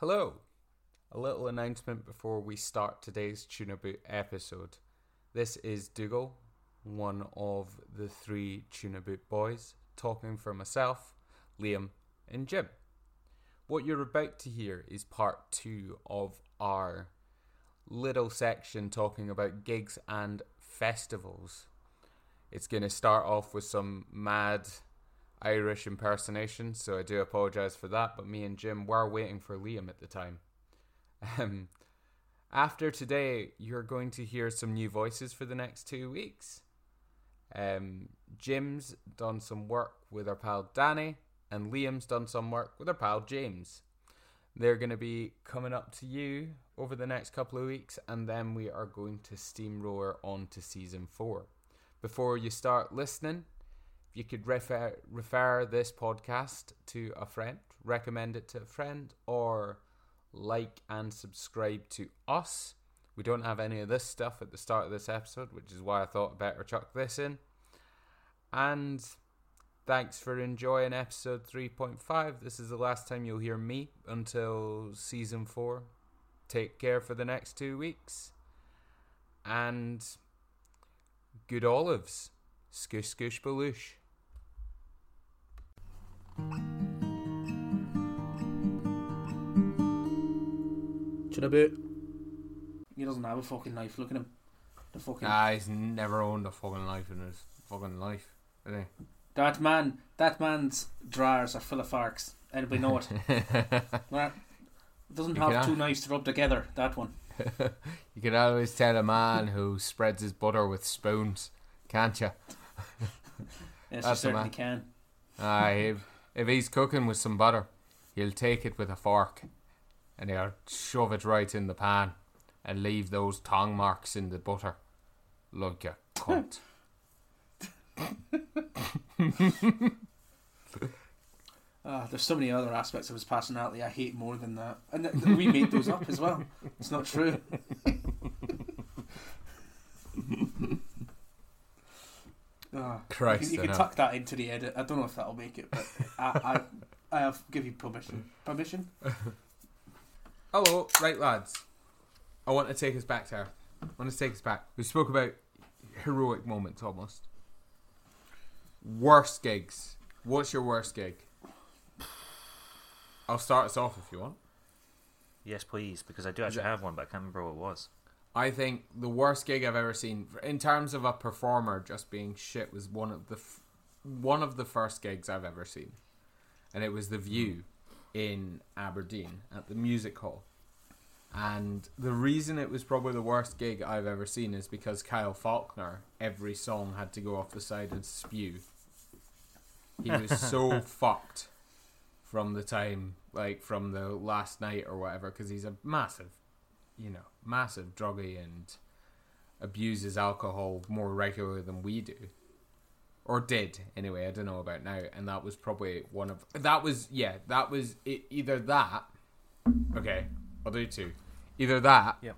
Hello. A little announcement before we start today's Tuna Boot episode. This is Dougal, one of the three Tuna Boot boys, talking for myself, Liam, and Jim. What you're about to hear is part two of our little section talking about gigs and festivals. It's going to start off with some mad Irish impersonation, so I do apologise for that. But me and Jim were waiting for Liam at the time. Um, after today, you're going to hear some new voices for the next two weeks. Um, Jim's done some work with our pal Danny, and Liam's done some work with our pal James. They're going to be coming up to you over the next couple of weeks, and then we are going to steamroller on to season four. Before you start listening, you could refer refer this podcast to a friend, recommend it to a friend, or like and subscribe to us. We don't have any of this stuff at the start of this episode, which is why I thought I'd better chuck this in. And thanks for enjoying episode 3.5. This is the last time you'll hear me until season 4. Take care for the next two weeks. And good olives. Scoosh scoosh baloosh. Tuna boot. He doesn't have a fucking knife. Look at him. The fucking Ah, he's never owned a fucking life in his fucking life. Has that man. That man's drawers are full of farks. Anybody know it? he? That doesn't You have can- two knives to rub together. That one. you can always tell a man who spreads his butter with spoons, can't you? Yes, That's you the certainly man. can. Aye, if, if he's cooking with some butter, he'll take it with a fork and he'll shove it right in the pan and leave those tongue marks in the butter. Like a cunt. Ah, there's so many other aspects of his personality I hate more than that. And th- th- we made those up as well. It's not true. Ah, Christ, you, can- you can know. tuck that into the edit. I don't know if that'll make it, but I, I, I have give you permission. Permission? Hello, right lads. I want to take us back there. I want to take us back. We spoke about heroic moments almost. Worst gigs. What's your worst gig? I'll start us off if you want. Yes, please, because I do actually have one, but I can't remember what it was. I think the worst gig I've ever seen in terms of a performer just being shit was one of the f- one of the first gigs I've ever seen, and it was The View in Aberdeen at the Music Hall. And the reason it was probably the worst gig I've ever seen is because Kyle Falconer, every song had to go off the side and spew. He was so fucked from the time, like from the last night or whatever, because he's a massive, you know, massive druggie and abuses alcohol more regularly than we do. Or did, anyway, I don't know about now. And that was probably one of. That was, yeah, that was e either that. Okay, I'll do two. Either that. Yep.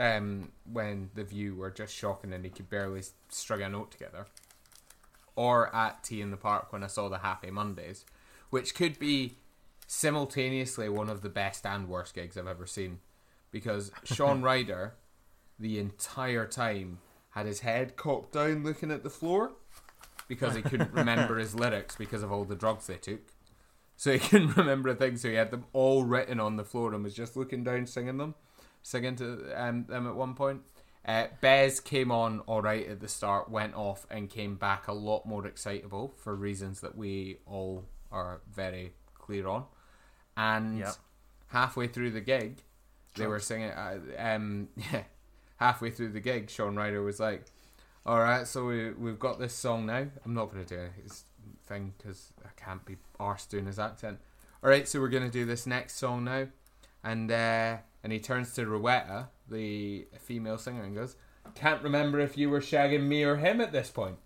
Um, when the view were just shocking and he could barely string a note together. Or at T in the Park when I saw the Happy Mondays, which could be simultaneously one of the best and worst gigs I've ever seen. Because Shaun Ryder, the entire time, had his head cocked down looking at the floor because he couldn't remember his lyrics because of all the drugs they took. So he couldn't remember a thing, so he had them all written on the floor and was just looking down singing them, singing to um, them at one point. Uh, Bez came on all right at the start, went off, and came back a lot more excitable for reasons that we all are very clear on. And Yep. halfway through the gig, they were singing. Uh, um, yeah, halfway through the gig, Shaun Ryder was like, "All right, so we we've got this song now. I'm not going to do his thing because I can't be arsed doing his accent. All right, so we're going to do this next song now." And uh, and he turns to Rowetta, the female singer, and goes, "Can't remember if you were shagging me or him at this point."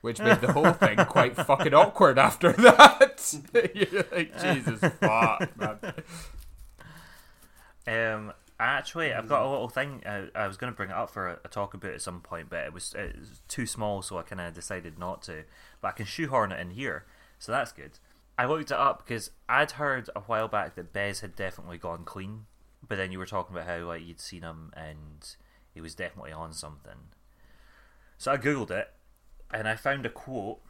Which made the whole thing quite fucking awkward after that. You're like, Jesus fuck, man. Um, actually, I've got a little thing. Uh, I was going to bring it up for a, a talk about at some point, but it was, it was too small, so I kind of decided not to. But I can shoehorn it in here, so that's good. I looked it up because I'd heard a while back that Bez had definitely gone clean, but then you were talking about how like you'd seen him and he was definitely on something. So I googled it, and I found a quote.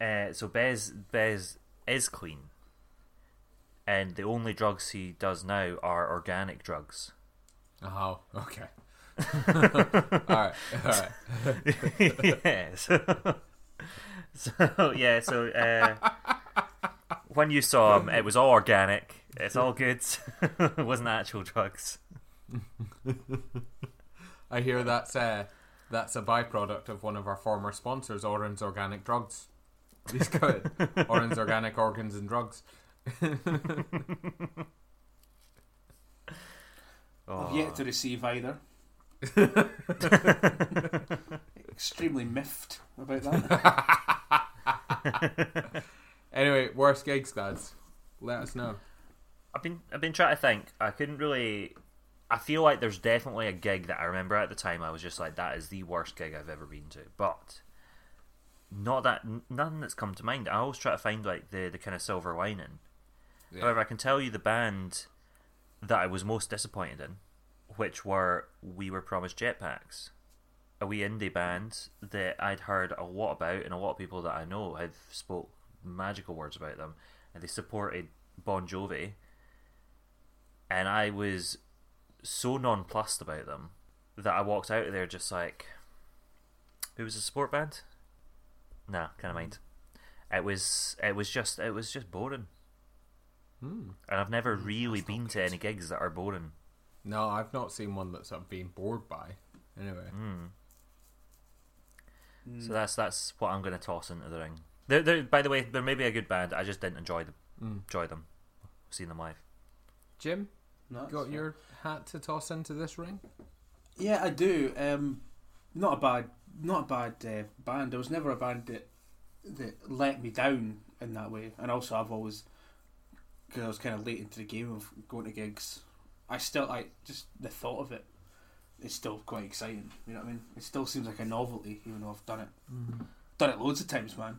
Uh, so Bez Bez is clean, and the only drugs he does now are organic drugs. Oh, okay. all right, all right. yeah. So, yeah. So uh, when you saw him, it was all organic. It's all good. it wasn't actual drugs. I hear that's uh, that's a byproduct of one of our former sponsors, Orange Organic Drugs. He's good. Orange Organic Organs and Drugs. Oh. I've yet to receive either. Extremely miffed about that. Anyway, worst gigs, lads. Let us know. I've been I've been trying to think. I couldn't really. I feel like there's definitely a gig that I remember at the time. I was just like, that is the worst gig I've ever been to. But not that n- nothing that's come to mind. I always try to find like the the kind of silver lining. Yeah. However, I can tell you the band that I was most disappointed in, which were We Were Promised Jetpacks, a wee indie band that I'd heard a lot about, and a lot of people that I know have spoke magical words about them, and they supported Bon Jovi, and I was so nonplussed about them that I walked out of there just like, it was a support band. Nah, kind of mind. It was it was just it was just boring. Hmm. And I've never really that's not been to any gigs that are boring. No, I've not seen one that's I've been bored by. Anyway, Mm. Mm. So that's that's what I'm going to toss into the ring. They're, they're, by the way, they're maybe a good band. I just didn't enjoy them. Mm. Enjoy them. Seen them live. Jim, No, got fine. your hat to toss into this ring? Yeah, I do. Um, not a bad, not a bad uh, band. There was never a band that that let me down in that way. And also, I've always because I was kind of late into the game of going to gigs. I still like just the thought of it. It's still quite exciting. You know what I mean? It still seems like a novelty, even though I've done it done it loads of times, man.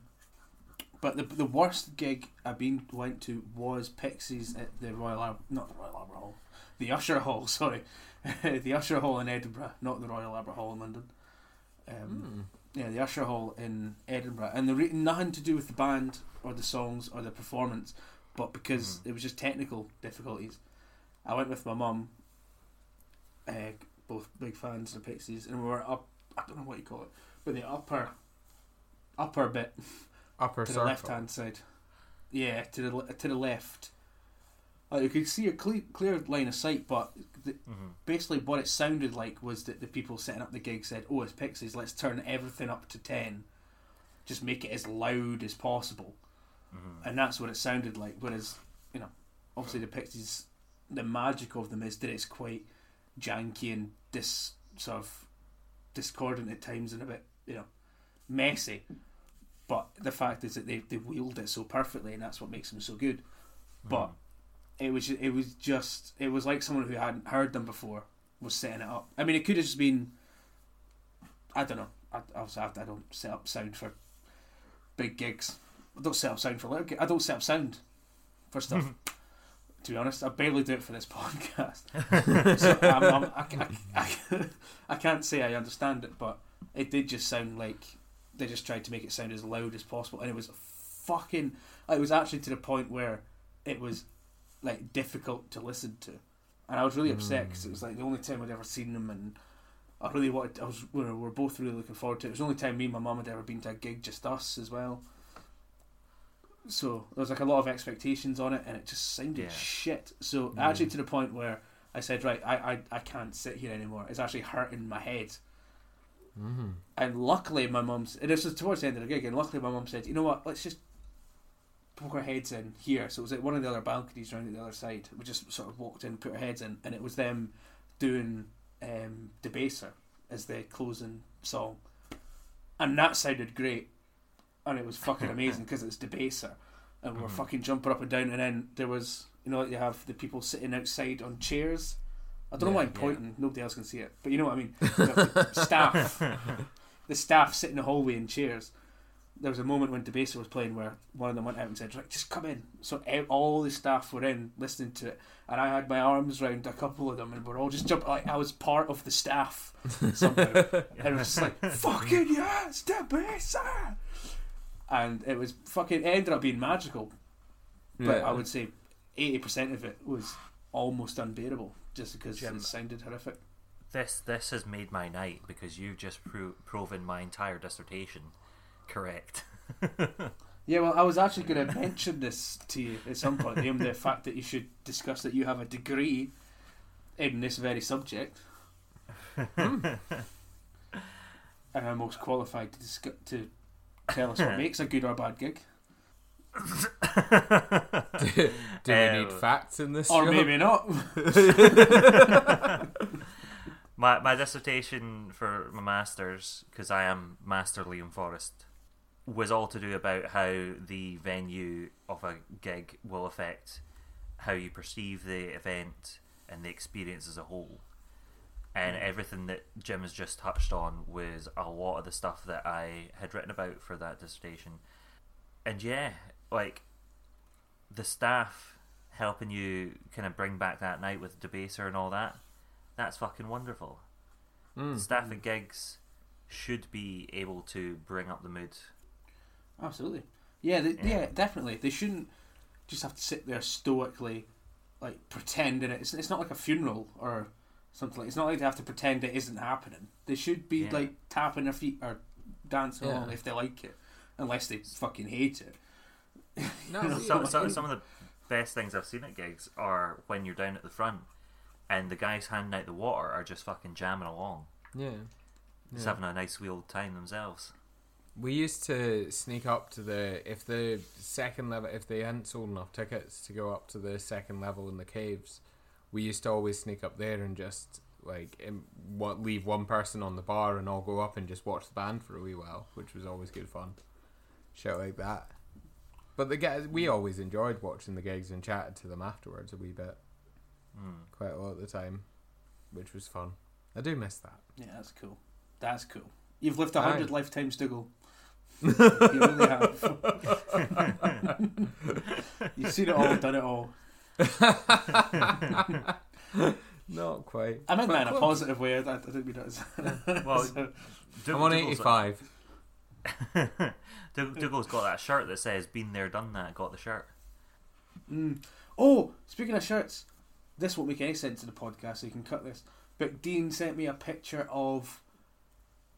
But the the worst gig I've been went to was Pixies at the Royal Al- not the Royal Albert Hall, the Usher Hall. Sorry, the Usher Hall in Edinburgh, not the Royal Albert Hall in London. Um, Hmm. Yeah, the Usher Hall in Edinburgh, and the re- nothing to do with the band or the songs or the performance, but because it was just technical difficulties. I went with my mum, uh, both big fans of Pixies, and we were up. I don't know what you call it, but the upper, upper bit Upper to circle. the left hand side. Yeah, to the to the left. Uh, you could see a clear, clear line of sight, but the, Mm-hmm. basically what it sounded like was that the people setting up the gig said, "Oh, it's Pixies. Let's turn everything up to ten, just make it as loud as possible." Mm-hmm. And that's what it sounded like. Whereas, you know, obviously the Pixies, the magic of them is that it's quite janky and dis sort of discordant at times and a bit, you know, messy. But the fact is that they they wield it so perfectly, and that's what makes them so good. But it was it was just it was like someone who hadn't heard them before was setting it up. I mean, it could have just been. I don't know. I, obviously, I don't set up sound for big gigs. I don't set up sound for little. I don't set up sound for stuff. Mm-hmm. to be honest, I barely do it for this podcast. so I'm, I'm, I, I, I, I can't say I understand it, but it did just sound like they just tried to make it sound as loud as possible, and it was fucking. It was actually to the point where it was like difficult to listen to, and I was really upset because it was like the only time I'd ever seen them, and I really wanted. I was we were, we were both really looking forward to it. It was the only time me and my mum had ever been to a gig, just us as well. So there was like a lot of expectations on it, and it just sounded Yeah. shit. So actually, to the point where I said, right, I, I I can't sit here anymore. It's actually hurting my head. Mm-hmm. And luckily, my mum's. And this was towards the end of the gig, and luckily, my mum said, "You know what? Let's just poke our heads in here." So it was at one of the other balconies around the other side. We just sort of walked in, put our heads in, and it was them doing um, "Debaser" as the closing song, and that sounded great, and it was fucking amazing because it's "Debaser," and we were Mhm. fucking jumping up and down. And then there was, you know, like you have the people sitting outside on chairs. I don't know why I'm yeah. pointing. Nobody else can see it, but you know what I mean. The staff, the staff sit in the hallway in chairs, there was a moment when Debaser was playing where one of them went out and said, "Right, just come in." So all the staff were in listening to it, and I had my arms round a couple of them, and we're all just jumping. Like I was part of the staff somehow, and it was just like, "Fucking yes, Debaser!" And it was fucking it ended up being magical, but Yeah. I would say eighty percent of it was almost unbearable, just because Jim. it sounded horrific. This this has made my night because you've just pro- proven my entire dissertation correct. Yeah, well, I was actually going to mention this to you at some point, Liam, the fact that you should discuss that you have a degree in this very subject. Hmm. and are most qualified to discuss, to tell us what makes a good or bad gig. do do we need Uh, facts in this? Or show? maybe not. my my dissertation for my masters because I am Master Liam Forrest was all to do about how the venue of a gig will affect how you perceive the event and the experience as a whole. And everything that Jim has just touched on was a lot of the stuff that I had written about for that dissertation. And yeah, like the staff helping you kind of bring back that night with Debaser and all that, that's fucking wonderful. Mm. Staff at gigs should be able to bring up the mood. Absolutely. Yeah, they, yeah, Yeah. definitely. They shouldn't just have to sit there stoically, like pretending it. It's, it's not like a funeral or something. Like, it's not like they have to pretend it isn't happening. They should be Yeah. like tapping their feet or dancing Yeah. along if they like it, unless they fucking hate it. No, You know, Some, like- some, some of the best things I've seen at gigs are when you're down at the front and the guys handing out the water are just fucking jamming along, yeah. just Yeah. having a nice wee old time themselves. We used to sneak up to the if the second level if they hadn't sold enough tickets to go up to the second level in the caves, we used to always sneak up there and just like im- wa- leave one person on the bar and all go up and just watch the band for a wee while, which was always good fun. Shit like that. But the guys we always enjoyed watching the gigs and chatted to them afterwards a wee bit, Mm. quite a lot of the time, which was fun. I do miss that. Yeah, that's cool. That's cool. You've lived a hundred lifetimes, Dougal. you really have. You've seen it all, done it all. Not quite. I meant that in a positive way. I, I didn't mean it as. Well, So- Dou- I'm on Dougal's- 85. Dou- Dougal's got that shirt that says "Been there, done that." Got the shirt. Mm. Oh, speaking of shirts, this won't make any sense in the podcast, so you can cut this. But Dean sent me a picture of.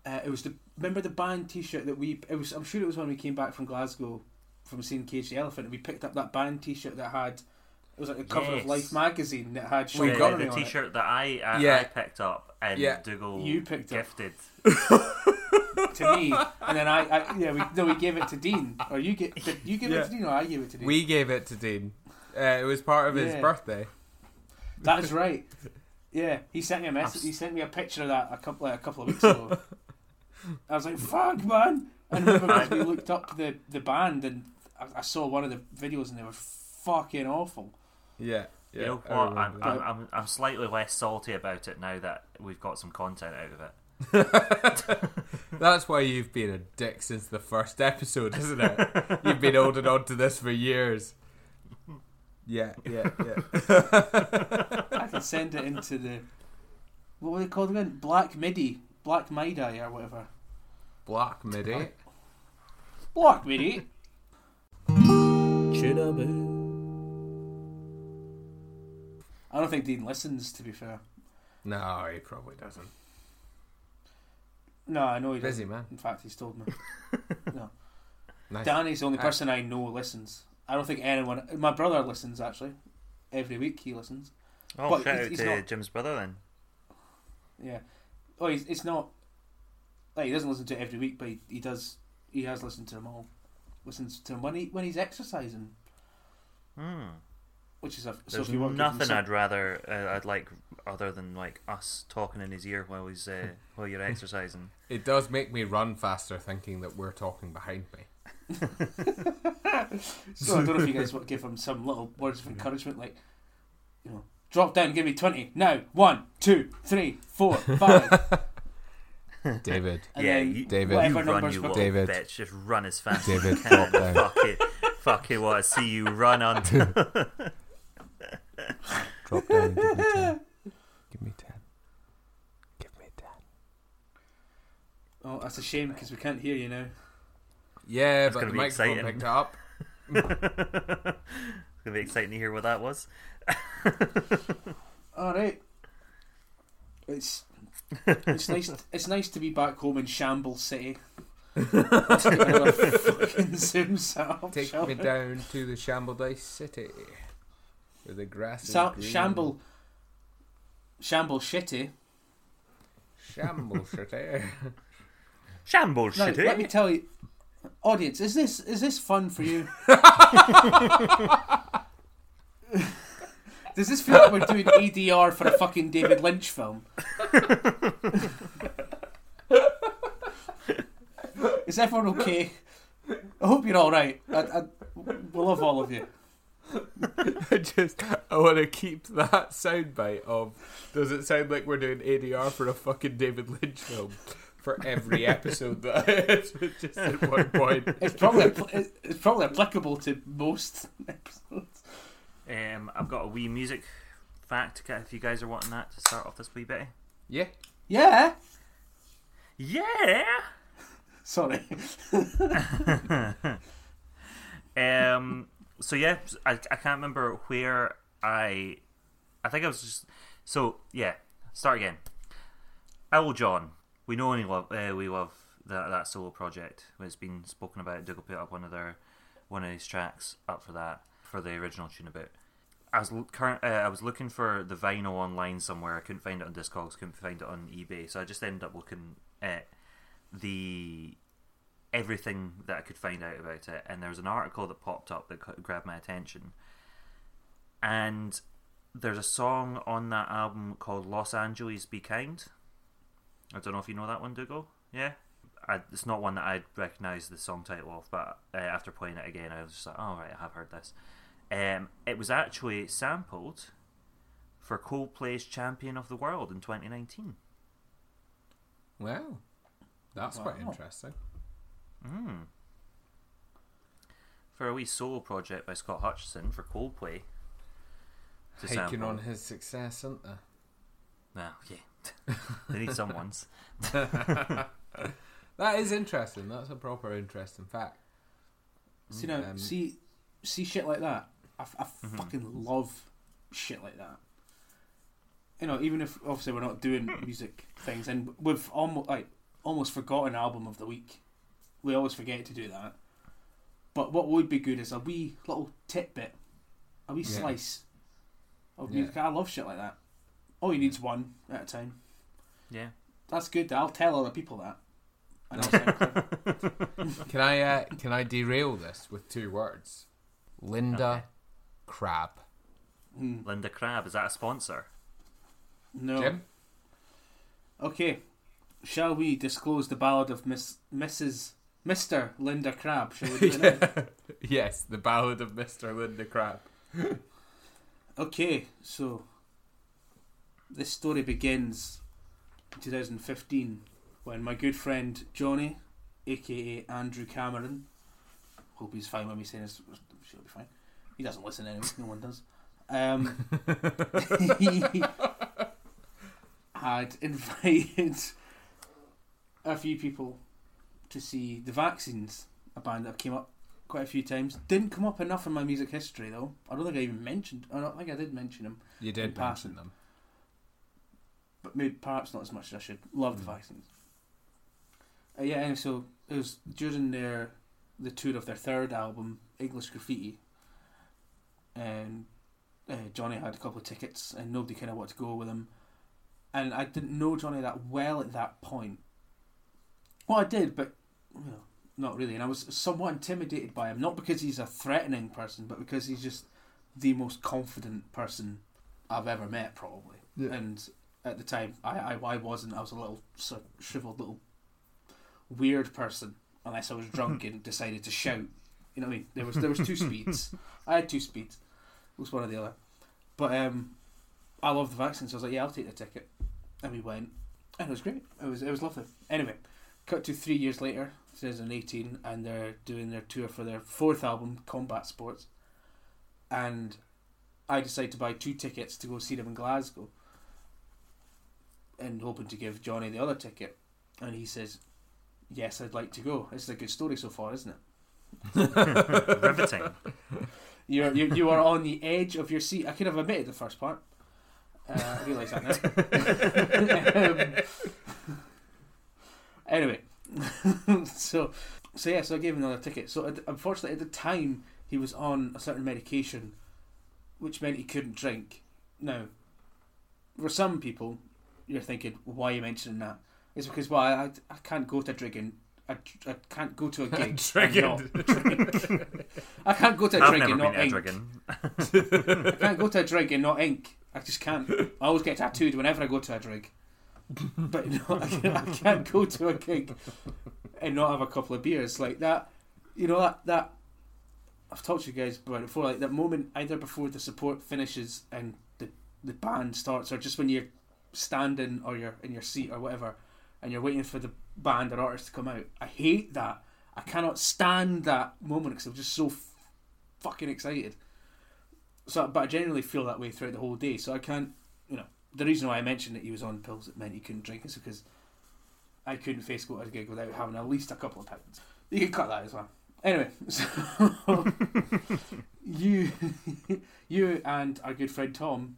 Uh, it was the remember the band T-shirt that we. It was. I'm sure it was when we came back from Glasgow, from seeing Cage the Elephant, and we picked up that band T-shirt that had. It was like a cover Yes. of Life magazine that had We Sean the, got Connery the on it. T-shirt that I I, Yeah. I picked up and Yeah. Dougal You picked gifted. to me, and then I, I yeah, we no, we gave it to Dean, or you get did you give it to Dean, or I gave it to Dean. We gave it to Dean. Uh, it was part of his birthday. That's right. Yeah, he sent me a message. He sent me a picture of that a couple like a couple of weeks ago. I was like, "Fuck, man!" And I remember because we looked up the the band, and I, I saw one of the videos, and they were fucking awful. Yeah. yeah you know I what? I'm, I'm. I'm, I'm slightly less salty about it now that we've got some content out of it. That's why you've been a dick since the first episode, isn't it? You've been holding on to this for years. Yeah, yeah, yeah. I can send it into the what were they called again? Black Midi, Black Midi, or whatever. Black Midi. Black Midi. I don't think Dean listens. To be fair, No, he probably doesn't. no, I know he Busy doesn't. man. In fact, he's told me. no. Nice. Danny's the only Uh, person I know listens. I don't think anyone. My brother listens actually. Every week he listens. Oh, But shout he's- out he's to not- Jim's brother then. Yeah. Oh, he's, it's not. Like he doesn't listen to it every week, but he, he does. He has listened to them all. Listens to them when he when he's exercising, Hmm. Which is a. So There's if you want to give him nothing some- I'd rather uh, I'd like other than like us talking in his ear while he's uh, while you're exercising. It does make me run faster thinking that we're talking behind me. So I don't know if you guys want to give him some little words of encouragement, like, you know, drop down, give me twenty now. One, two, three, four, five. David. And yeah, you, David. you whatever run, numbers you little David. bitch. Just run as fast David, as you can. drop down. Fuck it. Fuck it, what I see you run onto. Drop down and give me ten. Give me ten. Give me ten. Oh, that's a shame because we can't hear you now. Yeah, It's but the be microphone exciting. picked up. it's gonna be exciting to hear what that was. All right. It's it's nice. It's nice to be back home in Shamble City. Let's get another fucking Zoom set Take me down to the Shamble Shambledice City. Where the grass is Sa- green. Shamble. Shamble Shitty. Shamble City. Shambles, Now, shitty. let me tell you, audience, is this is this fun for you? Does this feel like we're doing ADR for a fucking David Lynch film? is everyone okay? I hope you're all right. I, I, we love all of you. I just I want to keep that soundbite of. Does it sound like we're doing ADR for a fucking David Lynch film for every episode that is just at one point? It's probably it's probably applicable to most episodes. Um, I've got a wee music fact if you guys are wanting that to start off this wee bit. Yeah, Yeah. Yeah. Sorry. Um. So yeah, I, I can't remember where I. I think I was just. So yeah, start again. Owl John. We know and love. Uh, we love that that solo project. It's been spoken about. Dougal put up one of their one of his tracks up for that for the original tune about. I was current. Uh, I was looking for the vinyl online somewhere. I couldn't find it on Discogs. Couldn't find it on eBay. So I just ended up looking at the everything that I could find out about it, and there was an article that popped up that grabbed my attention. And there's a song on that album called "Los Angeles Be Kind." I don't know if you know that one, Dougal. Yeah, I, it's not one that I'd recognise the song title of, but uh, after playing it again, I was just like, "Oh right, I have heard this." Um, it was actually sampled for Coldplay's "Champion of the World" in 2019. wow, that's quite interesting. Mm. For a wee solo project by Scott Hutchison for Coldplay. To Hiking sample. on his success, isn't they? Well, yeah. they need someone's. That is interesting. That's a proper interesting fact. See now, Um, see, see shit like that. I, f- I Mm-hmm. fucking love shit like that. You know, even if obviously we're not doing music things, and we've almost like almost forgotten album of the week. We always forget to do that. But what would be good is a wee little tidbit, a wee Yeah. slice of Yeah. music. I love shit like that. All you need's one at a time. Yeah. That's good. I'll tell other people that. And I'll sound clever. Can I uh, can I derail this with two words? Linda Okay. Crab. Hmm. Linda Crab, is that a sponsor? No. Jim? Okay, shall we disclose the ballad of Miss Mrs. Mister Linda Crab? Shall we do it yes, the ballad of Mr. Linda Crab. Okay, so this story begins in 2015 when my good friend Johnny, aka Andrew Cameron, hope he's fine when we say this. She'll be fine. He doesn't listen anyway. No one does. Um, he had invited a few people to see the Vaccines, a band that came up quite a few times. Didn't come up enough in my music history though. I don't think I even mentioned. I don't think I did mention them, You did passing. them. but maybe perhaps not as much as I should. Love the Vaccines. Uh, yeah, anyway, so it was during their the tour of their third album, English Graffiti, and uh, Johnny had a couple of tickets, and nobody kind of wanted to go with him. And I didn't know Johnny that well at that point. Well, I did, but not really. And I was somewhat intimidated by him, not because he's a threatening person, but because he's just the most confident person I've ever met, probably. Yeah. And at the time, I, I, I wasn't. I was a little sort of shriveled little weird person, unless I was drunk and decided to shout. You know what I mean? There was there was two speeds. I had two speeds. It was one or the other. But um, I love the vaccine, so I was like, yeah, I'll take the ticket. And we went. And it was great. It was it was lovely. Anyway, cut to three years later, 2018, and they're doing their tour for their fourth album, Combat Sports. And I decide to buy two tickets to go see them in Glasgow, and hoping to give Johnny the other ticket. And he says, "Yes, I'd like to go. This is a good story so far, isn't it?" Riveting. You're, you you are on the edge of your seat. I could have omitted the first part. Uh, I realise that now. um, anyway, so so yeah, so I gave him another ticket. So at, unfortunately, at the time, he was on a certain medication, which meant he couldn't drink. Now, for some people, you're thinking, why are you mentioning that? It's because well, I, I can't go to drinking. I, I can't go to a gig. Drinking. I can't go to a I've drink and not ink. I can't go to a drink and not ink. I just can't. I always get tattooed whenever I go to a drink. But know, I, can't, I can't go to a gig and not have a couple of beers like that. You know that that I've talked to you guys about before. Like that moment either before the support finishes and the the band starts, or just when you're standing or you're in your seat or whatever, and you're waiting for the band or artist to come out. I hate that. I cannot stand that moment because I'm just so f- fucking excited. So, but I generally feel that way throughout the whole day. So I can't, the reason why I mentioned that he was on pills that meant he couldn't drink is because I couldn't face go to a gig without having at least a couple of pounds. You can cut that as well. Anyway, so you, you and our good friend Tom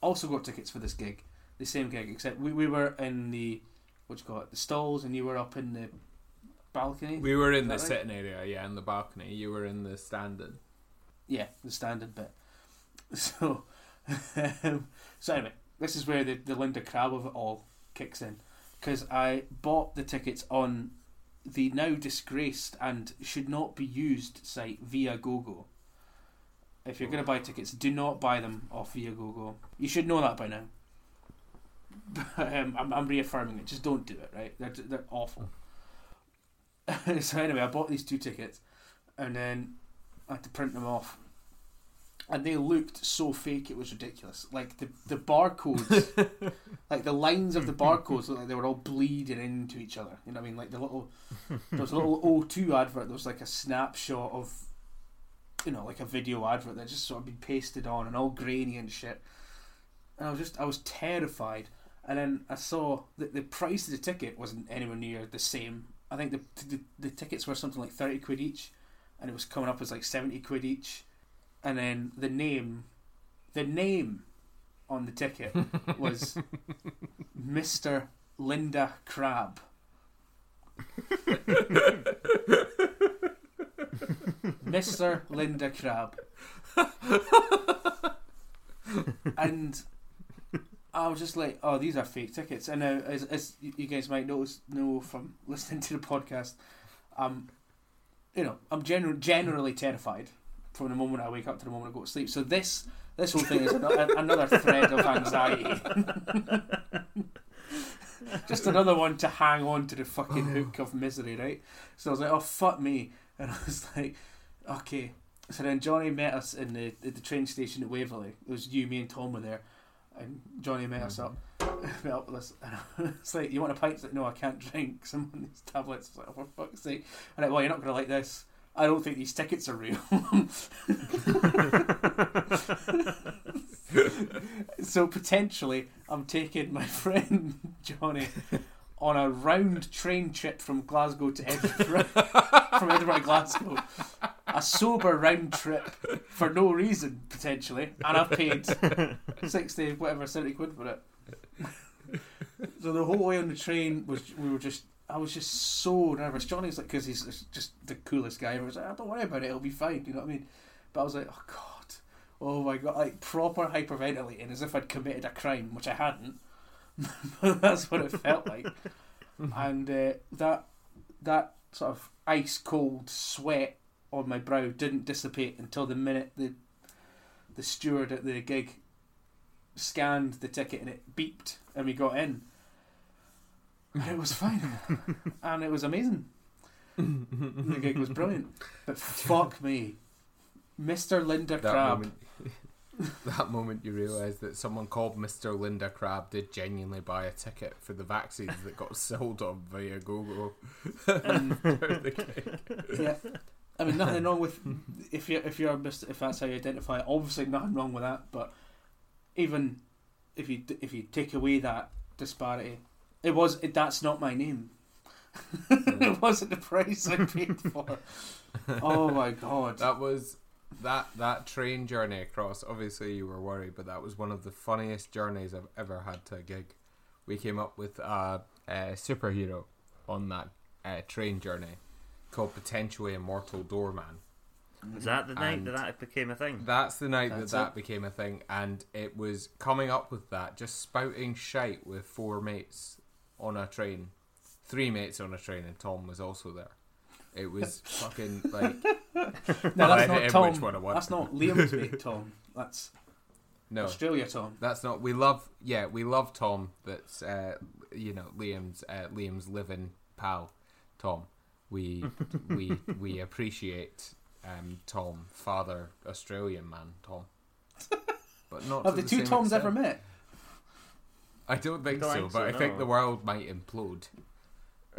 also got tickets for this gig, the same gig, except we, we were in the what you call it, the stalls, and you were up in the balcony. We were in the right? sitting area, yeah, in the balcony. You were in the standing. Yeah, the standard bit. So, so anyway, this is where the, the Linda Crab of it all kicks in. Because I bought the tickets on the now disgraced and should not be used site Viagogo. If you're going to buy tickets, do not buy them off Viagogo. You should know that by now. But, um, I'm, I'm reaffirming it. Just don't do it, right? They're, they're awful. so anyway, I bought these two tickets and then I had to print them off. And they looked so fake it was ridiculous. Like the the barcodes, like the lines of the barcodes looked like they were all bleeding into each other. You know what I mean? Like the little there was a little O2 advert. There was like a snapshot of, you know, like a video advert that just sort of been pasted on and all grainy and shit. And I was just I was terrified. And then I saw that the price of the ticket wasn't anywhere near the same. I think the the, the tickets were something like thirty quid each, and it was coming up as like seventy quid each. And then the name, the name on the ticket was Mister Linda Crab. Mr. Linda Crab. and I was just like, oh, these are fake tickets. And now, as, as you guys might notice, know from listening to the podcast, um, you know, I'm gener- generally terrified from the moment I wake up to the moment I go to sleep. So this this whole thing is an- another thread of anxiety. Just another one to hang on to the fucking hook of misery, right? So I was like, oh fuck me, and I was like, okay. So then Johnny met us in the at the train station at Waverley. It was you, me, and Tom were there, and Johnny met us up. met up with us. And it's like, you want a pint? It's like, no, I can't drink. Some of these tablets. I was like, oh, for fuck's sake. And like, well, you're not to like this. I don't think these tickets are real. so potentially, I'm taking my friend Johnny on a round train trip from Glasgow to Edinburgh, from Edinburgh to Glasgow. A sober round trip for no reason, potentially, and I've paid sixty, whatever, seventy quid for it. so the whole way on the train was we were just. I was just so nervous. Johnny's like, because he's just the coolest guy. I was like, oh, don't worry about it. It'll be fine. You know what I mean? But I was like, oh god, oh my god, like proper hyperventilating as if I'd committed a crime, which I hadn't. that's what it felt like. and uh, that that sort of ice cold sweat on my brow didn't dissipate until the minute the the steward at the gig scanned the ticket and it beeped and we got in. And it was fine. and it was amazing. the gig was brilliant. But fuck me. Mr. Linda That Crab. moment. that moment you realise that someone called Mr. Linda Crab did genuinely buy a ticket for the vaccines that got sold on Viagogo. yeah. I mean, nothing wrong with if you if you're Mr. if that's how you identify. it, Obviously, nothing wrong with that. But even if you if you take away that disparity, it was it, that's not my name. it wasn't the price I paid for. Oh my god! That was that that train journey across. Obviously, you were worried, but that was one of the funniest journeys I've ever had to a gig. We came up with a, a superhero on that uh, train journey called Potentially Immortal Doorman. Was that the night And- that that became a thing? That's the night That's that that it. became a thing, and it was coming up with that, just spouting shite with four mates on a train, three mates on a train, and Tom was also there. It was fucking like No, that's not Tom. which one I want. That's not Liam's mate, Tom. That's no, Australia, Tom. that's not. We love, yeah, we love Tom. That's uh, you know Liam's uh, Liam's living pal, Tom. We we we appreciate um, Tom, father Australian man, Tom. But not Have to the two Toms extent. ever met? I don't think Don't so, think but so, I think no. the world might implode.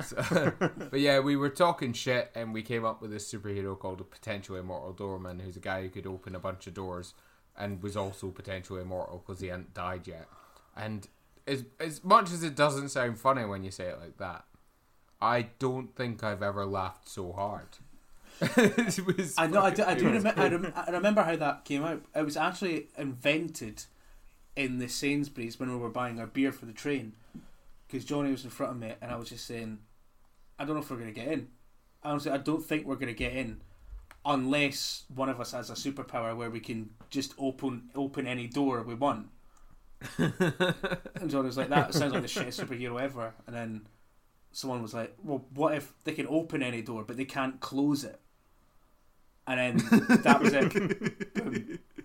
So- but yeah, we were talking shit, and we came up with this superhero called a potential immortal doorman, who's a guy who could open a bunch of doors, and was also potentially immortal because he hadn't died yet. And as as much as it doesn't sound funny when you say it like that, I don't think I've ever laughed so hard. it was I know. I do. I, do it was remember, I, rem- I remember how that came out. It was actually invented in the Sainsbury's when we were buying our beer for the train. Because Johnny was in front of me, and I was just saying, I don't know if we're going to get in. Honestly, I don't think we're going to get in unless one of us has a superpower where we can just open open any door we want. and Johnny was like, "That sounds like the shittest superhero ever." And then someone was like, "Well, what if they can open any door but they can't close it?" And then that was it.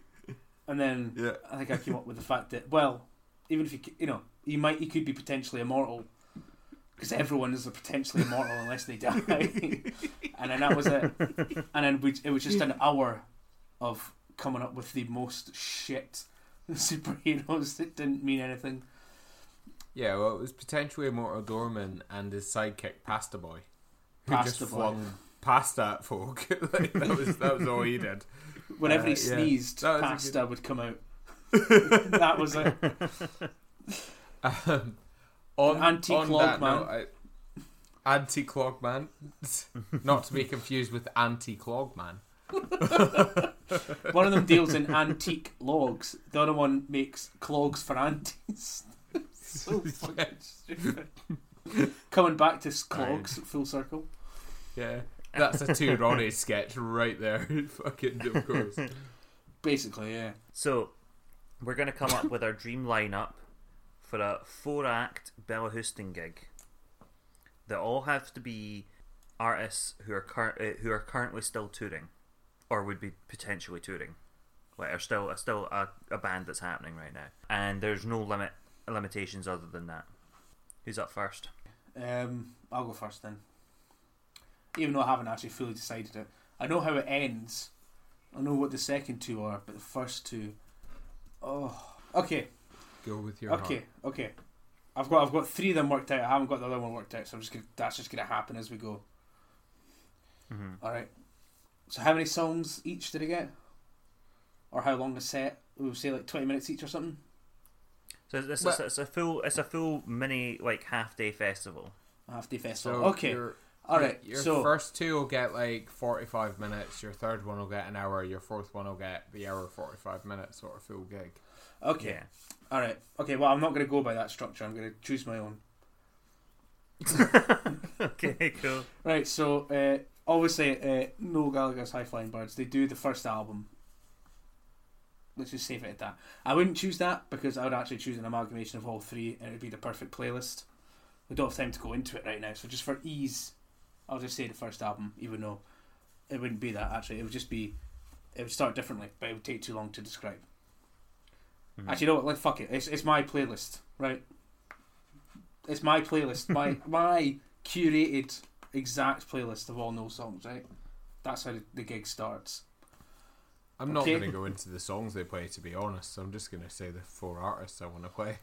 Boom. And then Yeah. I think I came up with the fact that well, even if you you know you might you could be potentially immortal because everyone is potentially immortal unless they die. and then that was it. And then we, it was just an hour of coming up with the most shit superheroes that didn't mean anything. Yeah, well, it was potentially immortal doorman and his sidekick Pasta Boy, who Pasta just Boy. flung pasta at folk. like, that was that was all he did. Whenever Uh, he sneezed, a pasta would come out. that was it. Um, on Anti-clog on man. note, I, anti-clog man, not to be confused with anti-clog man. One of them deals in antique logs. The other one makes clogs for aunties. so fucking stupid. Coming back to clogs, full circle. Yeah, that's a two Ronnie sketch right there. Fucking of course. Basically, yeah. So, we're going to come up with our dream lineup for a four act Bellahouston gig. They all have to be artists who are cur- uh, who are currently still touring, or would be potentially touring. Like, are still are still a, a band that's happening right now, and there's no limit limitations other than that. Who's up first? Um, I'll go first then. Even though I haven't actually fully decided it, I know how it ends. I know what the second two are, but the first two. Oh, okay, Go with your okay, okay. I've got I've got three of them worked out. I haven't got the other one worked out, so I'm just gonna, that's just gonna happen as we go. Mm-hmm. All right. So how many songs each did I get? Or how long a set? We would say like twenty minutes each or something. So it's, it's, Well- it's a full it's a full mini like half day festival. Half day festival. So okay. Your, All right. Your so first two will get like forty-five minutes. Your third one will get an hour. Your fourth one will get the hour forty-five minutes sort of full gig. okay. Yeah. All right. Okay. Well, I'm not going to go by that structure. I'm going to choose my own. okay, cool. Right. So uh, obviously, uh, Noel Gallagher's High Flying Birds. They do the first album. Let's just save it at that. I wouldn't choose that because I would actually choose an amalgamation of all three, and it would be the perfect playlist. We don't have time to go into it right now, so just for ease, I'll just say the first album, even though it wouldn't be that. Actually, it would just be. It would start differently, but it would take too long to describe. Mhm. Actually, you know what? Like, fuck it. It's, it's my playlist, right? It's my playlist, my my curated exact playlist of all no songs, right? That's how the, the gig starts. I'm not Okay. going to go into the songs they play, to be honest. I'm just going to say the four artists I want to play.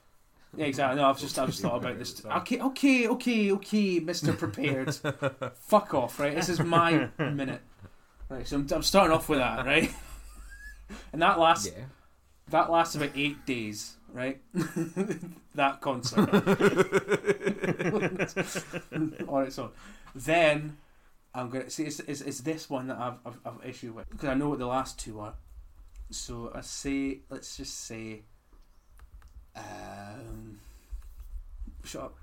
Yeah, exactly. No, I've just I've just thought about this. Okay, okay, okay, okay, Mister Prepared. Fuck off, right? This is my minute. Right, so I'm, I'm starting off with that, right? And that lasts Yeah. that lasts about eight days, right? that concert. All right, so then I'm gonna see. It's, it's, it's this one that I've I've, I've issue with because I know what the last two are. So I say, let's just say, um, shut up.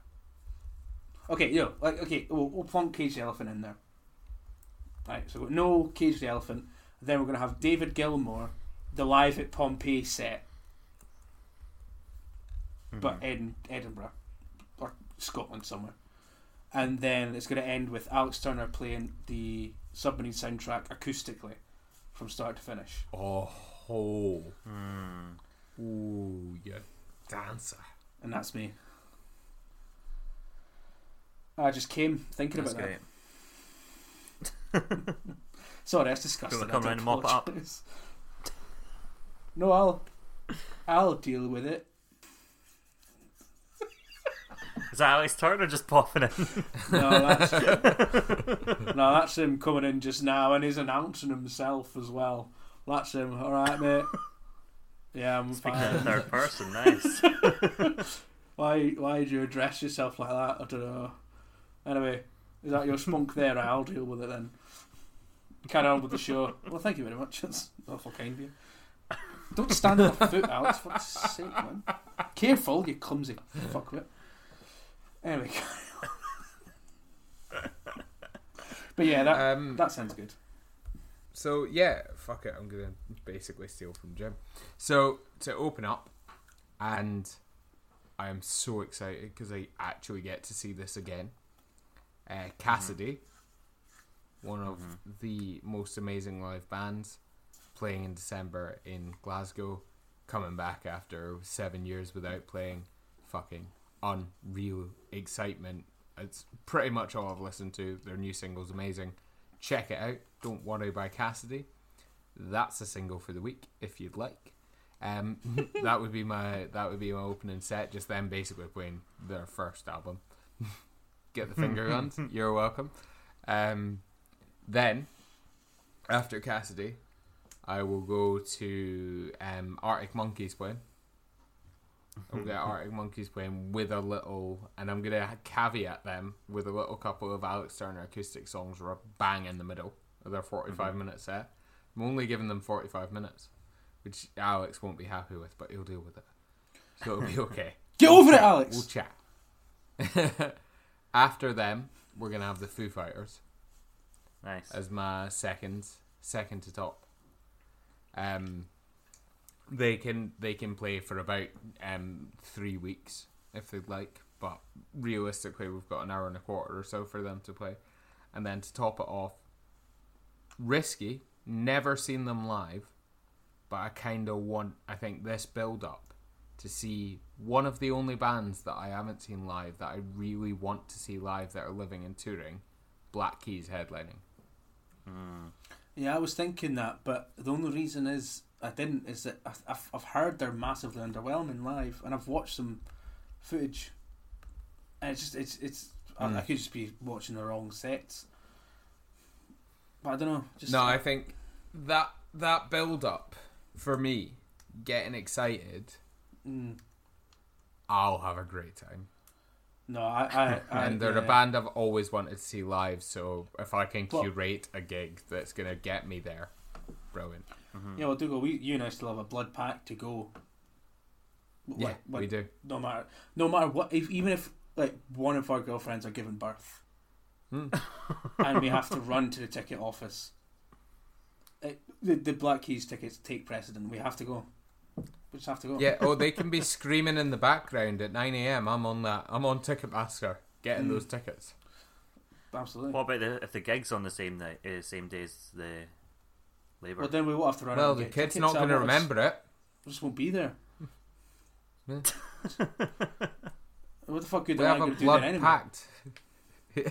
Okay, yo, like okay, we'll, we'll plunk Cage the Elephant in there. Right, so we've got no Cage the Elephant. Then we're gonna have David Gilmour, the live at Pompeii set, but in Edinburgh or Scotland somewhere. And then it's going to end with Alex Turner playing the Submarine soundtrack acoustically from start to finish. Oh, oh. Hmm. Ooh, you dancer. And that's me. I just came thinking That's about that. Sorry, that's disgusting. come I round and mop it up? No, I'll I'll deal with it. Is that Alex Turner just popping in? No, that's no, that's him coming in just now, and he's announcing himself as well. That's him. All right, mate. Yeah, I'm Speaking in third person, nice. Why? Why did you address yourself like that? I don't know. Anyway, is that your spunk there? I'll deal with it then. Carry on with the show. Well, thank you very much. That's awful kind of you. Don't stand on my foot, Alex. For fuck's sake, man. Careful, you clumsy fuckwit. Anyway. but yeah, that Um, that sounds good. So yeah, fuck it. I'm gonna basically steal from Jim. So to open up, and I am so excited because I actually get to see this again. Uh, Cassidy, one of the most amazing live bands, playing in December in Glasgow, coming back after seven years without playing. Fucking unreal excitement. It's pretty much all I've listened to. Their new single's amazing. Check it out. Don't worry by Cassidy. That's a single for the week if you'd like. Um, that would be my that would be my opening set. Just them basically playing their first album. Get the finger guns. You're welcome. Um, then after Cassidy, I will go to um, Arctic Monkeys playing. I'll get Arctic Monkeys playing with a little, and I'm gonna caveat them with a little couple of Alex Turner acoustic songs, or a bang in the middle of their 45 minute set. I'm only giving them 45 minutes, which Alex won't be happy with, but he'll deal with it. So it'll be okay. Get over it, Alex. We'll chat. After them, we're gonna have the Foo Fighters nice. as my second second to top. Um, they can they can play for about um three weeks if they'd like, but realistically, we've got an hour and a quarter or so for them to play, and then to top it off, risky. Never seen them live, but I kind of want. I think this build up to see one of the only bands that I haven't seen live that I really want to see live that are living and touring. Black Keys headlining. Yeah, I was thinking that, but the only reason is I didn't is that I've- I've, heard they're massively underwhelming live, and I've watched some footage, and it's just it's it's I, I Mm. could just be watching the wrong sets. But I don't know. Just no, I think that that build up for me, getting excited, mm, I'll have a great time. no, I, I, I and they're yeah. a band I've always wanted to see live, so if I can Well- curate a gig that's gonna get me there, brilliant. Yeah, well, Dougal, we you and I still have a blood pack to go. Yeah, Like- like, we do. No matter, no matter what, if, even if like one of our girlfriends are giving birth, Hmm. and we have to run to the ticket office, it, the the Black Keys tickets take precedent. We have to go. We just have to go. Yeah. Oh, they can be screaming in the background at nine a.m. I'm on that. I'm on Ticketmaster getting Mm. those tickets. absolutely. What about the, if the gig's on the same night, uh, same day as the Labour? well, then we won't have to run. Well, the kid's not going to remember it. I just won't be there. Yeah. What the fuck good We am have a going do blood then anyway? pact.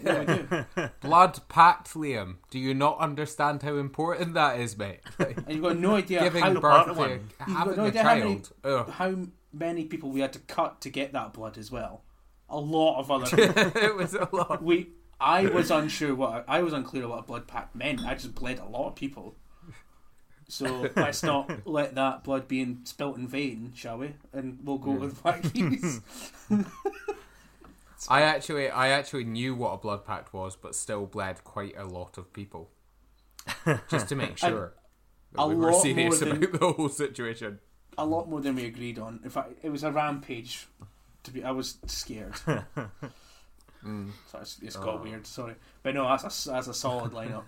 Yeah. Blood pact, Liam. Do you not understand how important that is, mate? And you've got no idea Giving how, birth part to one. You've got having no a idea how many- child. Ugh. how many people we had to cut to get that blood as well. A lot of other it was a lot. we. I was unsure what I was unclear what a blood pact meant. I just bled a lot of people. So let's not let that blood be in, spilt in vain, shall we? And we'll go with Black Keys. I actually, I actually knew what a blood pact was, but still bled quite a lot of people, just to make sure that we were serious than- about the whole situation. a lot more than we agreed on. In fact, it was a rampage. To be, I was scared. Mm. So it's, it's got Oh. weird. Sorry, but no, that's a, that's a solid lineup.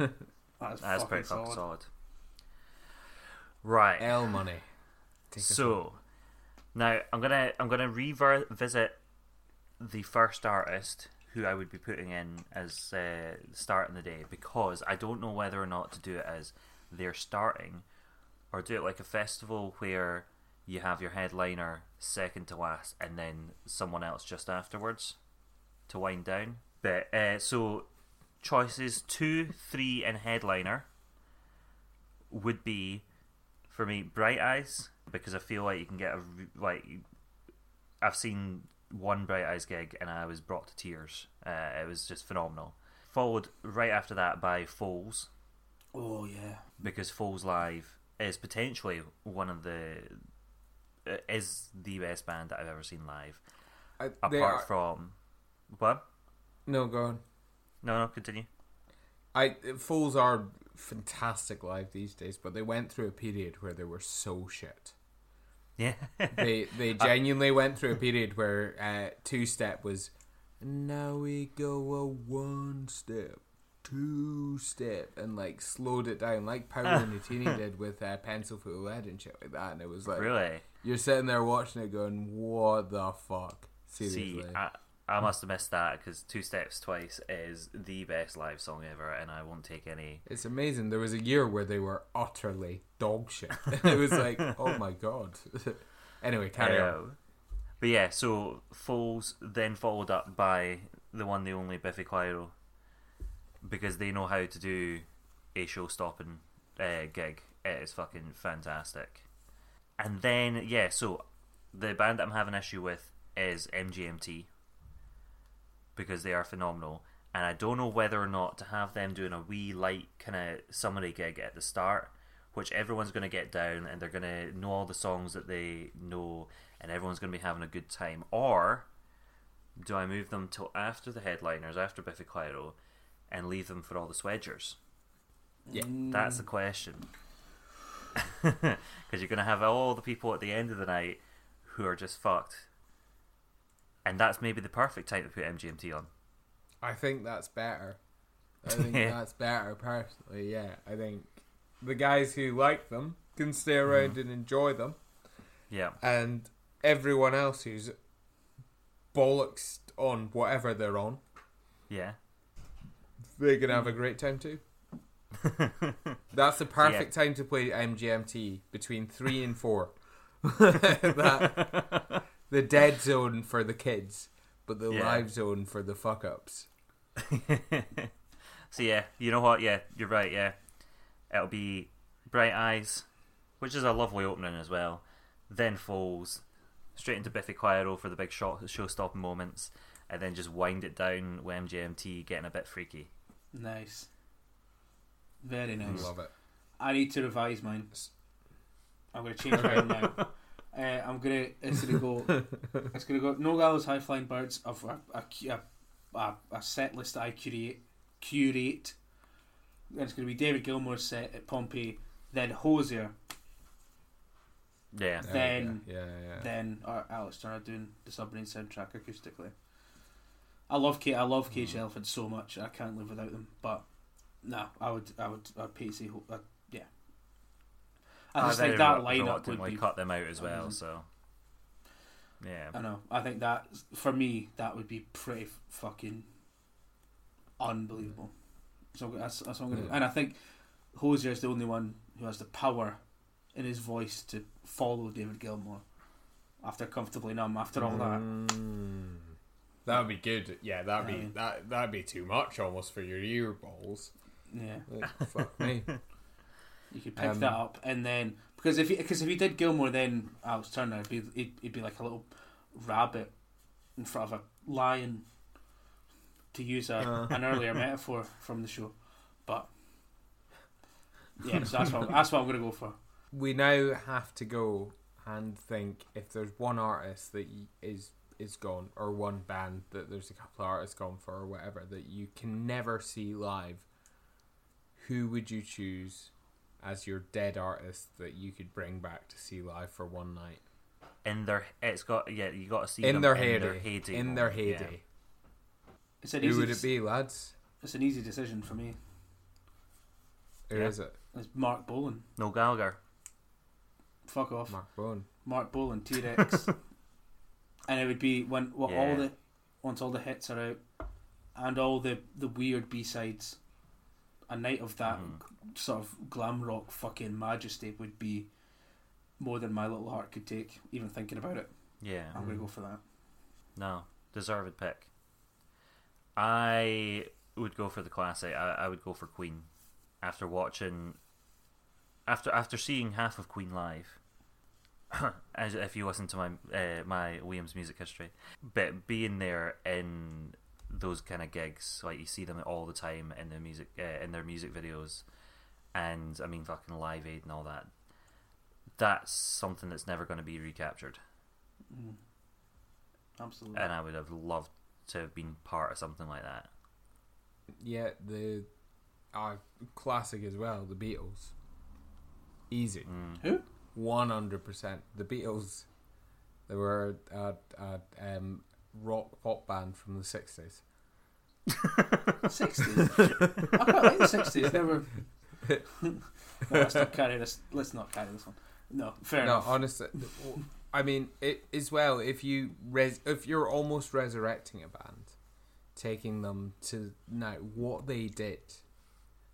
That's, That's fucking pretty solid. solid. Right. L money. Take So now I'm gonna I'm gonna revisit the first artist who I would be putting in as uh, starting the day because I don't know whether or not to do it as they're starting or do it like a festival where you have your headliner second to last and then someone else just afterwards to wind down. But uh, so choices two, three, and headliner would be for me Bright Eyes because I feel like you can get a like I've seen one Bright Eyes gig and I was brought to tears. Uh, it was just phenomenal. Followed right after that by Foals Oh yeah. because Foals Live is potentially one of the uh, is the best band that I've ever seen live. I, Apart are- from what? no, go on. No, no, continue. I Fools are fantastic live these days, but they went through a period where they were so shit. Yeah, They they genuinely went through a period where uh, two step was now we go a one step, two step, and like slowed it down like Paolo Nutini did with uh, Pencil for Lead and shit like that, and it was like really. you're sitting there watching it going, what the fuck? Seriously. See, I, I must have missed that because Two Steps Twice is the best live song ever, and I won't take any. It's amazing. There was a year where they were utterly dog shit. it was like, oh my god. anyway, carry on. Uh, But yeah, so Foals then followed up by the one, the only Biffy Clyro, because they know how to do a show-stopping uh, gig. It is fucking fantastic. And then yeah, so the band that I'm having issue with is MGMT because they are phenomenal. And I don't know whether or not to have them doing a wee light kind of summary gig at the start, which everyone's going to get down and they're going to know all the songs that they know, and everyone's going to be having a good time. Or do I move them till after the headliners, after Biffy Clyro, and leave them for all the swedgers? Yeah. That's the question. Because you're going to have all the people at the end of the night who are just fucked. And that's maybe the perfect time to put MGMT on. I think that's better. I think Yeah. that's better personally, yeah. I think the guys who like them can stay around Mm-hmm. and enjoy them. Yeah. And everyone else who's bollocks on whatever they're on, Yeah. they can have a great time too. That's the perfect time to play MGMT between three and four. that, the dead zone for the kids, but the Yeah. live zone for the fuck ups. so yeah, you know what? Yeah, you're right. Yeah, it'll be Bright Eyes, which is a lovely opening as well. Then falls straight into Biffy Clyro for the big shot, show-stopping moments, and then just wind it down with MGMT getting a bit freaky. Nice. Very nice. I love it. I need to revise mine. I'm going to change mine now. Uh, I'm gonna. It's gonna go. It's gonna go. Noel Gallagher's High Flying Birds of a, a, a, a, a set list that I curate. Curate. And it's gonna be David Gilmour's set at Pompeii, then Hozier, Yeah, Then- go. yeah, yeah. then uh, Alex Turner doing the Submarine soundtrack acoustically. I love Kate. I love Cage Elephant so much. I can't live without them. But no, I would. I would. I'd pay to see. Ho- uh, yeah. I just think that lineup would like be. cut them out as well. amazing. So yeah, I know. I think that for me that would be pretty fucking unbelievable. So that's, that's what I'm gonna. Yeah. And I think Hozier is the only one who has the power in his voice to follow David Gilmour after comfortably numb. After all that, Mm. That would be good. Yeah, that'd be Aye. that that'd be too much almost for your ear balls. Yeah, Like, fuck me. you could pick Um, that up, and then because if he because if he did Gilmour, then Alex Turner, it'd be he'd, he'd be like a little rabbit in front of a lion, to use a, Uh. an earlier metaphor from the show. But yeah, so that's what that's what I'm gonna go for. We now have to go and think if there's one artist that is is gone or one band that there's a couple of artists gone for or whatever that you can never see live. Who would you choose as your dead artist that you could bring back to see live for one night? In their, it's got yeah. You got to see in them their in heyday. their heyday. in their moment, yeah. heyday. It's an Who easy would it be, lads? It's an easy decision for me. Who Yeah. is it? It's Marc Bolan. Noel Gallagher. Fuck off. Mark Bone. Marc Bolan, T Rex, and it would be when well, all the once all the hits are out and all the the weird B sides. A night of that Mhm. sort of glam rock fucking majesty would be more than my little heart could take. Even thinking about it, Yeah. I'm gonna go for that. No, deserved pick. I would go for the classic. I, I would go for Queen. After watching, after after seeing half of Queen live, as if you listen to my uh, my Williams music history, but being there in those kind of gigs, like you see them all the time in their music uh, in their music videos, and I mean fucking Live Aid and all that. That's something that's never going to be recaptured Mm. Absolutely. and I would have loved to have been part of something like that. Yeah, the uh, classic as well, the Beatles. Easy. Mm. Who? One hundred percent. The Beatles. They were at, a um, rock pop band from the sixties. Sixties. I quite like the sixties. They were. no, let's not carry this. Let's not carry this one. No, fair no, enough. honestly, I mean it as well. If you res- if you're almost resurrecting a band, taking them to now what they did.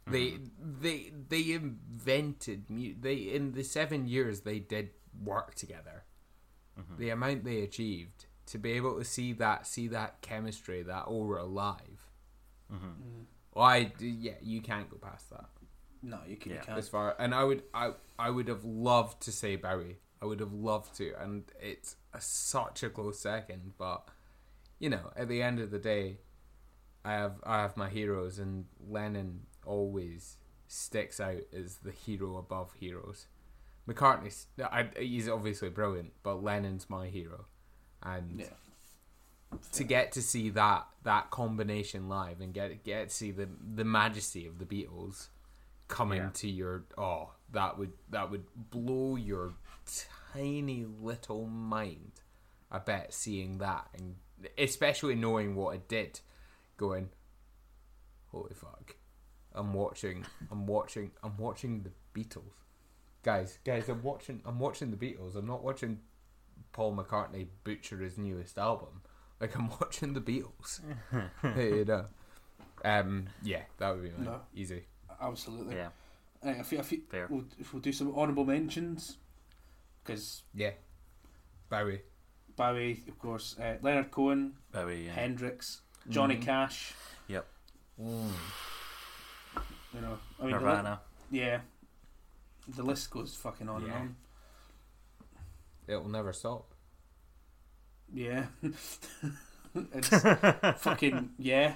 They they they invented mu- they in the seven years they did work together. Mhm. The amount they achieved to be able to see that see that chemistry that aura live. Mhm. Mm. Well, I yeah you can't go past that No, you, can, you Yeah. can't. as far and I would I I would have loved to say Bowie. I would have loved to, and it's a, such a close second. But you know, at the end of the day, I have I have my heroes, and Lennon always sticks out as the hero above heroes. McCartney's I, he's obviously brilliant, but Lennon's my hero, and Yeah. to get to see that that combination live and get get to see the the majesty of the Beatles coming Yeah. to your oh that would that would blow your tiny little mind. I bet seeing that and especially knowing what it did, going, holy fuck, I'm watching, I'm watching, I'm watching the Beatles, guys, guys, I'm watching, I'm watching the Beatles. I'm not watching Paul McCartney butcher his newest album. Like I'm watching the Beatles. you know. Um, yeah, that would be mine. No. Easy. Absolutely. Yeah. Right, if, you, if, you, Fair. We'll, if we'll do some honourable mentions, because Yeah. Bowie. Bowie, of course, uh, Leonard Cohen, Bowie. Yeah. Hendrix, Johnny Mhm. Cash. Mm. You know, I mean, the li- yeah, the list goes fucking on Yeah. and on. It'll never stop. Yeah, it's fucking yeah,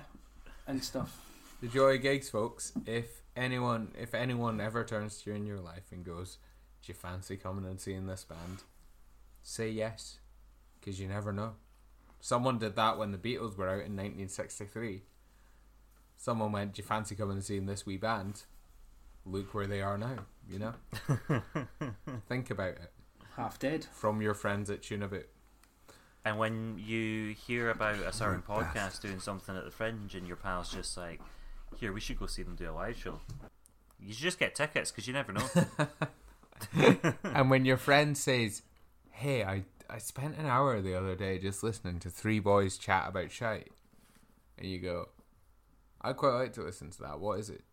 and stuff. The joy of gigs, folks. If anyone, if anyone ever turns to you in your life and goes, "Do you fancy coming and seeing this band?" Say yes, because you never know. Someone did that when the Beatles were out in 1963. Someone went, "Do you fancy coming and seeing this wee band?" Look where they are now. You know. Think about it Half dead. from your friends at Tunaboot. And when you hear about a certain Oh, podcast doing something at the fringe, and your pal's just like, "Here, we should go see them do a live show." You just get tickets because you never know. and when your friend says, "Hey, I I spent an hour the other day just listening to three boys chat about shite," and you go, "I quite like to listen to that. What is it?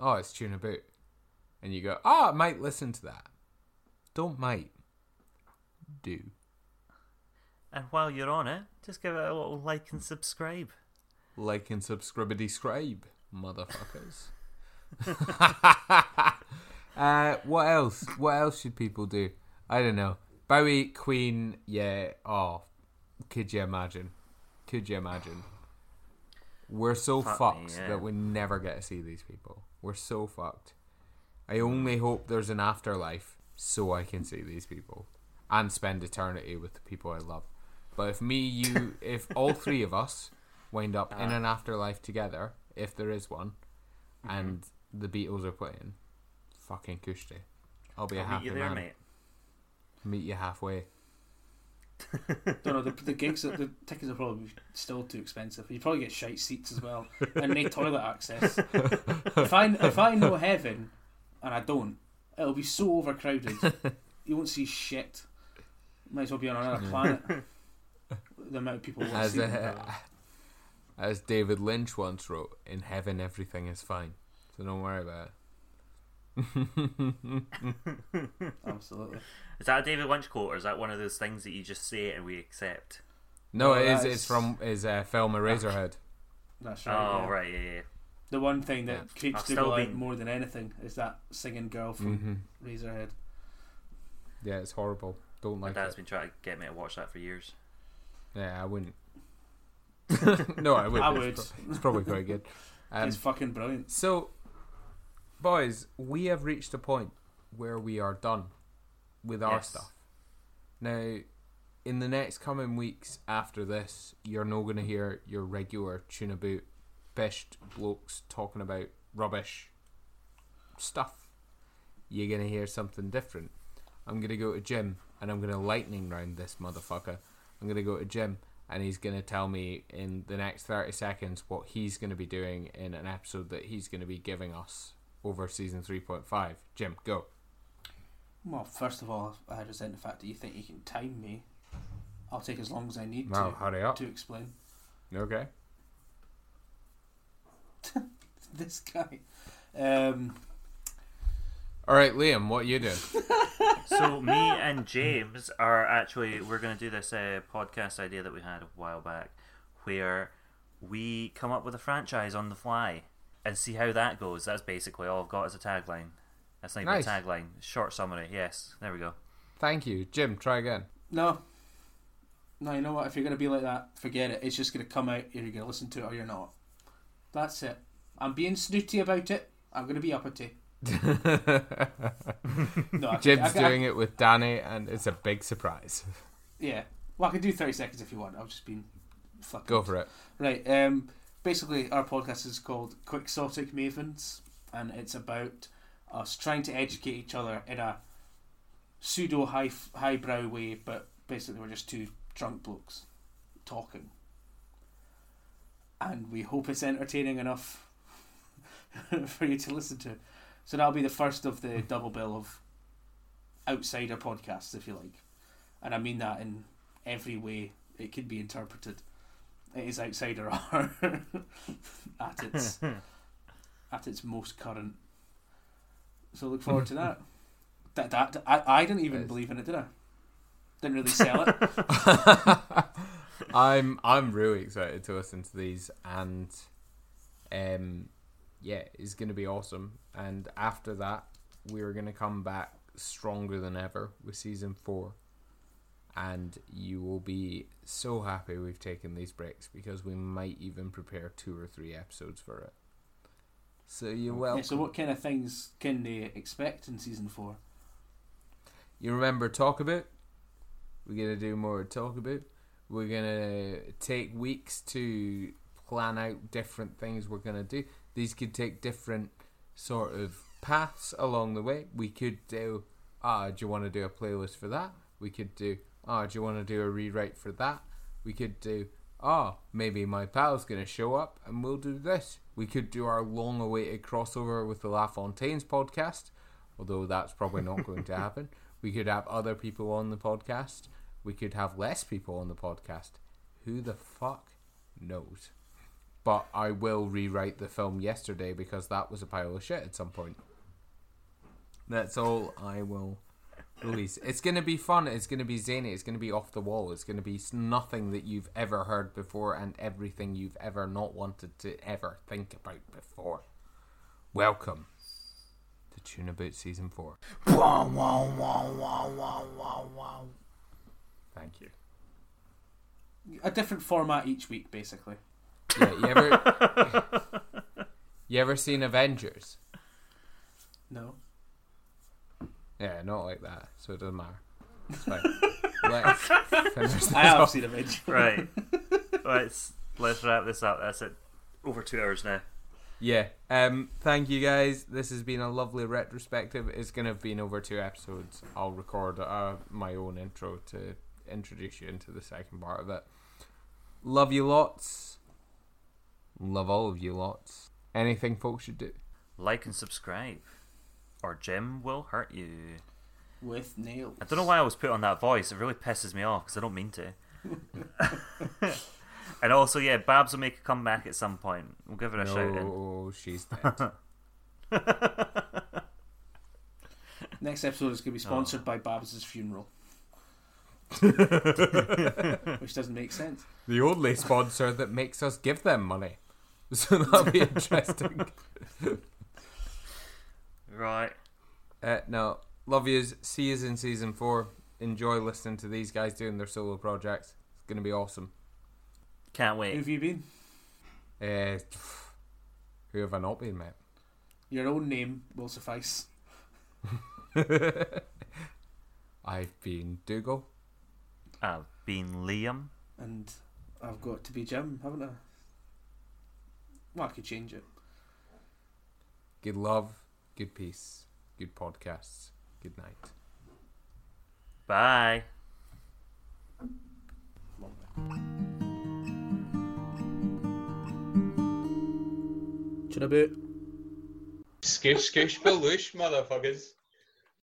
Oh, it's Tuna Boot," and you go, "Oh, I might listen to that." Don't might. Do. And while you're on it, just give it a little like and subscribe. Like and subscribe, scribe, motherfuckers. uh, what else? What else should people do? I don't know. Bowie, Queen, yeah. Oh, could you imagine? Could you imagine? We're so Fuck me, fucked yeah. that we never get to see these people. We're so fucked. I only hope there's an afterlife so I can see these people and spend eternity with the people I love. But if me, you, if all three of us wind up in Uh-huh. an afterlife together, if there is one, Mm-hmm. and the Beatles are playing, fucking Kushti. I'll be a I'll happy meet you there, man. mate. Meet you halfway. Don't know the, the gigs, the tickets are probably still too expensive. You probably get shite seats as well, and no toilet access. if I if I know heaven, and I don't, it'll be so overcrowded. You won't see shit. Might as well be on another planet. The amount of people won't As, see. uh, as David Lynch once wrote, "In heaven, everything is fine, so don't worry about it." Absolutely. Is that a David Lynch quote, or is that one of those things that you just say and we accept? no, No, it is. It's from his uh, film Eraserhead. That's right. oh, yeah. right, yeah, yeah. The one thing that Yeah. creeps I've Dougal out more than anything is that singing girl from hmm Razorhead. Yeah, it's horrible. Don't My like dad's it. been trying to get me to watch that for years. Yeah, I wouldn't. no, I would. I It's would. pro- It's probably quite good. Um, He's fucking brilliant. So, boys, we have reached a point where we are done with our Yes. stuff. Now, in the next coming weeks after this, you're not going to hear your regular tune about best blokes talking about rubbish stuff. You're going to hear something different. I'm going to go to Jim and I'm going to lightning round this motherfucker. I'm going to go to Jim and he's going to tell me in the next 30 seconds what he's going to be doing in an episode that he's going to be giving us over season 3.5. Jim, go. Well, first of all, I resent the fact that you think you can time me. I'll take as long as I need Well, to hurry up. to explain. Okay. This guy. Um, All right, Liam, what you doing? so me and James are actually we're going to do this uh, podcast idea that we had a while back, where we come up with a franchise on the fly and see how that goes. That's basically all I've got as a tagline. That's not even Nice. a tagline. Short summary. Yes, there we go. Thank you. Jim, try again. no. No, you know what? If you're going to be like that, forget it. It's just going to come out. You're going to listen to it or you're not. That's it. I'm being snooty about it. I'm going to be uppity. No, could- Jim's I doing it with Danny, and it's a big surprise. Yeah. Well, I can do 30 seconds if you want. I've just been fucking. Go for it. Right. Um, basically, our podcast is called Quixotic Mavens, and it's about us trying to educate each other in a pseudo high highbrow way, but basically we're just two drunk blokes talking, and we hope it's entertaining enough for you to listen to. So that'll be the first of the double bill of outsider podcasts, if you like, and I mean that in every way it could be interpreted it is outsider R at its at its most current. So look forward to that. That that I, I didn't even believe in it, did I? Didn't really sell it. I'm I'm really excited to listen to these, and um, yeah, it's gonna be awesome. And after that, we're gonna come back stronger than ever with season four, and you will be so happy we've taken these breaks because we might even prepare two or three episodes for it. So you're welcome. Yeah, so what kind of things can they expect in season four? You remember talk about? We're gonna do more talk about. We're gonna take weeks to plan out different things we're gonna do. These could take different sort of paths along the way. We could do ah, do you want to do a playlist for that? We could do ah, do you want to do a rewrite for that? We could do ah, maybe my pal's gonna show up and we'll do this. We could do our long awaited crossover with the La Fontaine's podcast, although that's probably not going to happen. We could have other people on the podcast. We could have less people on the podcast. Who the fuck knows? But I will rewrite the film yesterday because that was a pile of shit at some point. That's all I will release. It's going to be fun. It's going to be zany. It's going to be off the wall. It's going to be nothing that you've ever heard before and everything you've ever not wanted to ever think about before. Welcome to Tuna Boot Season 4. Wow! Wow! Wow! Wow! Wow! Wow! Thank you. A different format each week, basically. Yeah, you ever you ever seen Avengers? No. Yeah, not like that. So it doesn't matter. It's fine. Let's finish this I have off. seen Avengers. Right. let's let's wrap this up. That's it. Over two hours now. Yeah. Um. Thank you guys. This has been a lovely retrospective. It's gonna have been over two episodes. I'll record uh, my own intro to introduce you into the second part of it. Love you lots. Love all of you lots. Anything folks should do. Like and subscribe, or Jim will hurt you. With nails. I don't know why I was put on that voice. It really pisses me off because I don't mean to. and also, yeah, Babs will make a comeback at some point. We'll give her a shout in. No, she's dead. Next episode is going to be Oh. sponsored by Babs's funeral. Which doesn't make sense. the only sponsor that makes us give them money. So that'll be interesting. Right. Uh, no, love yous. See yous in season four. Enjoy listening to these guys doing their solo projects. It's gonna be awesome. Can't wait. Who have you been? Uh, who have I not been, mate? Your own name will suffice. I've been Dougal. I've been Liam. And I've got to be Jim, haven't I? Well, I could change it. Good love, good peace, good podcasts. Good night. Bye. Should I boot? Skoosh, skoosh, baloosh, motherfuckers.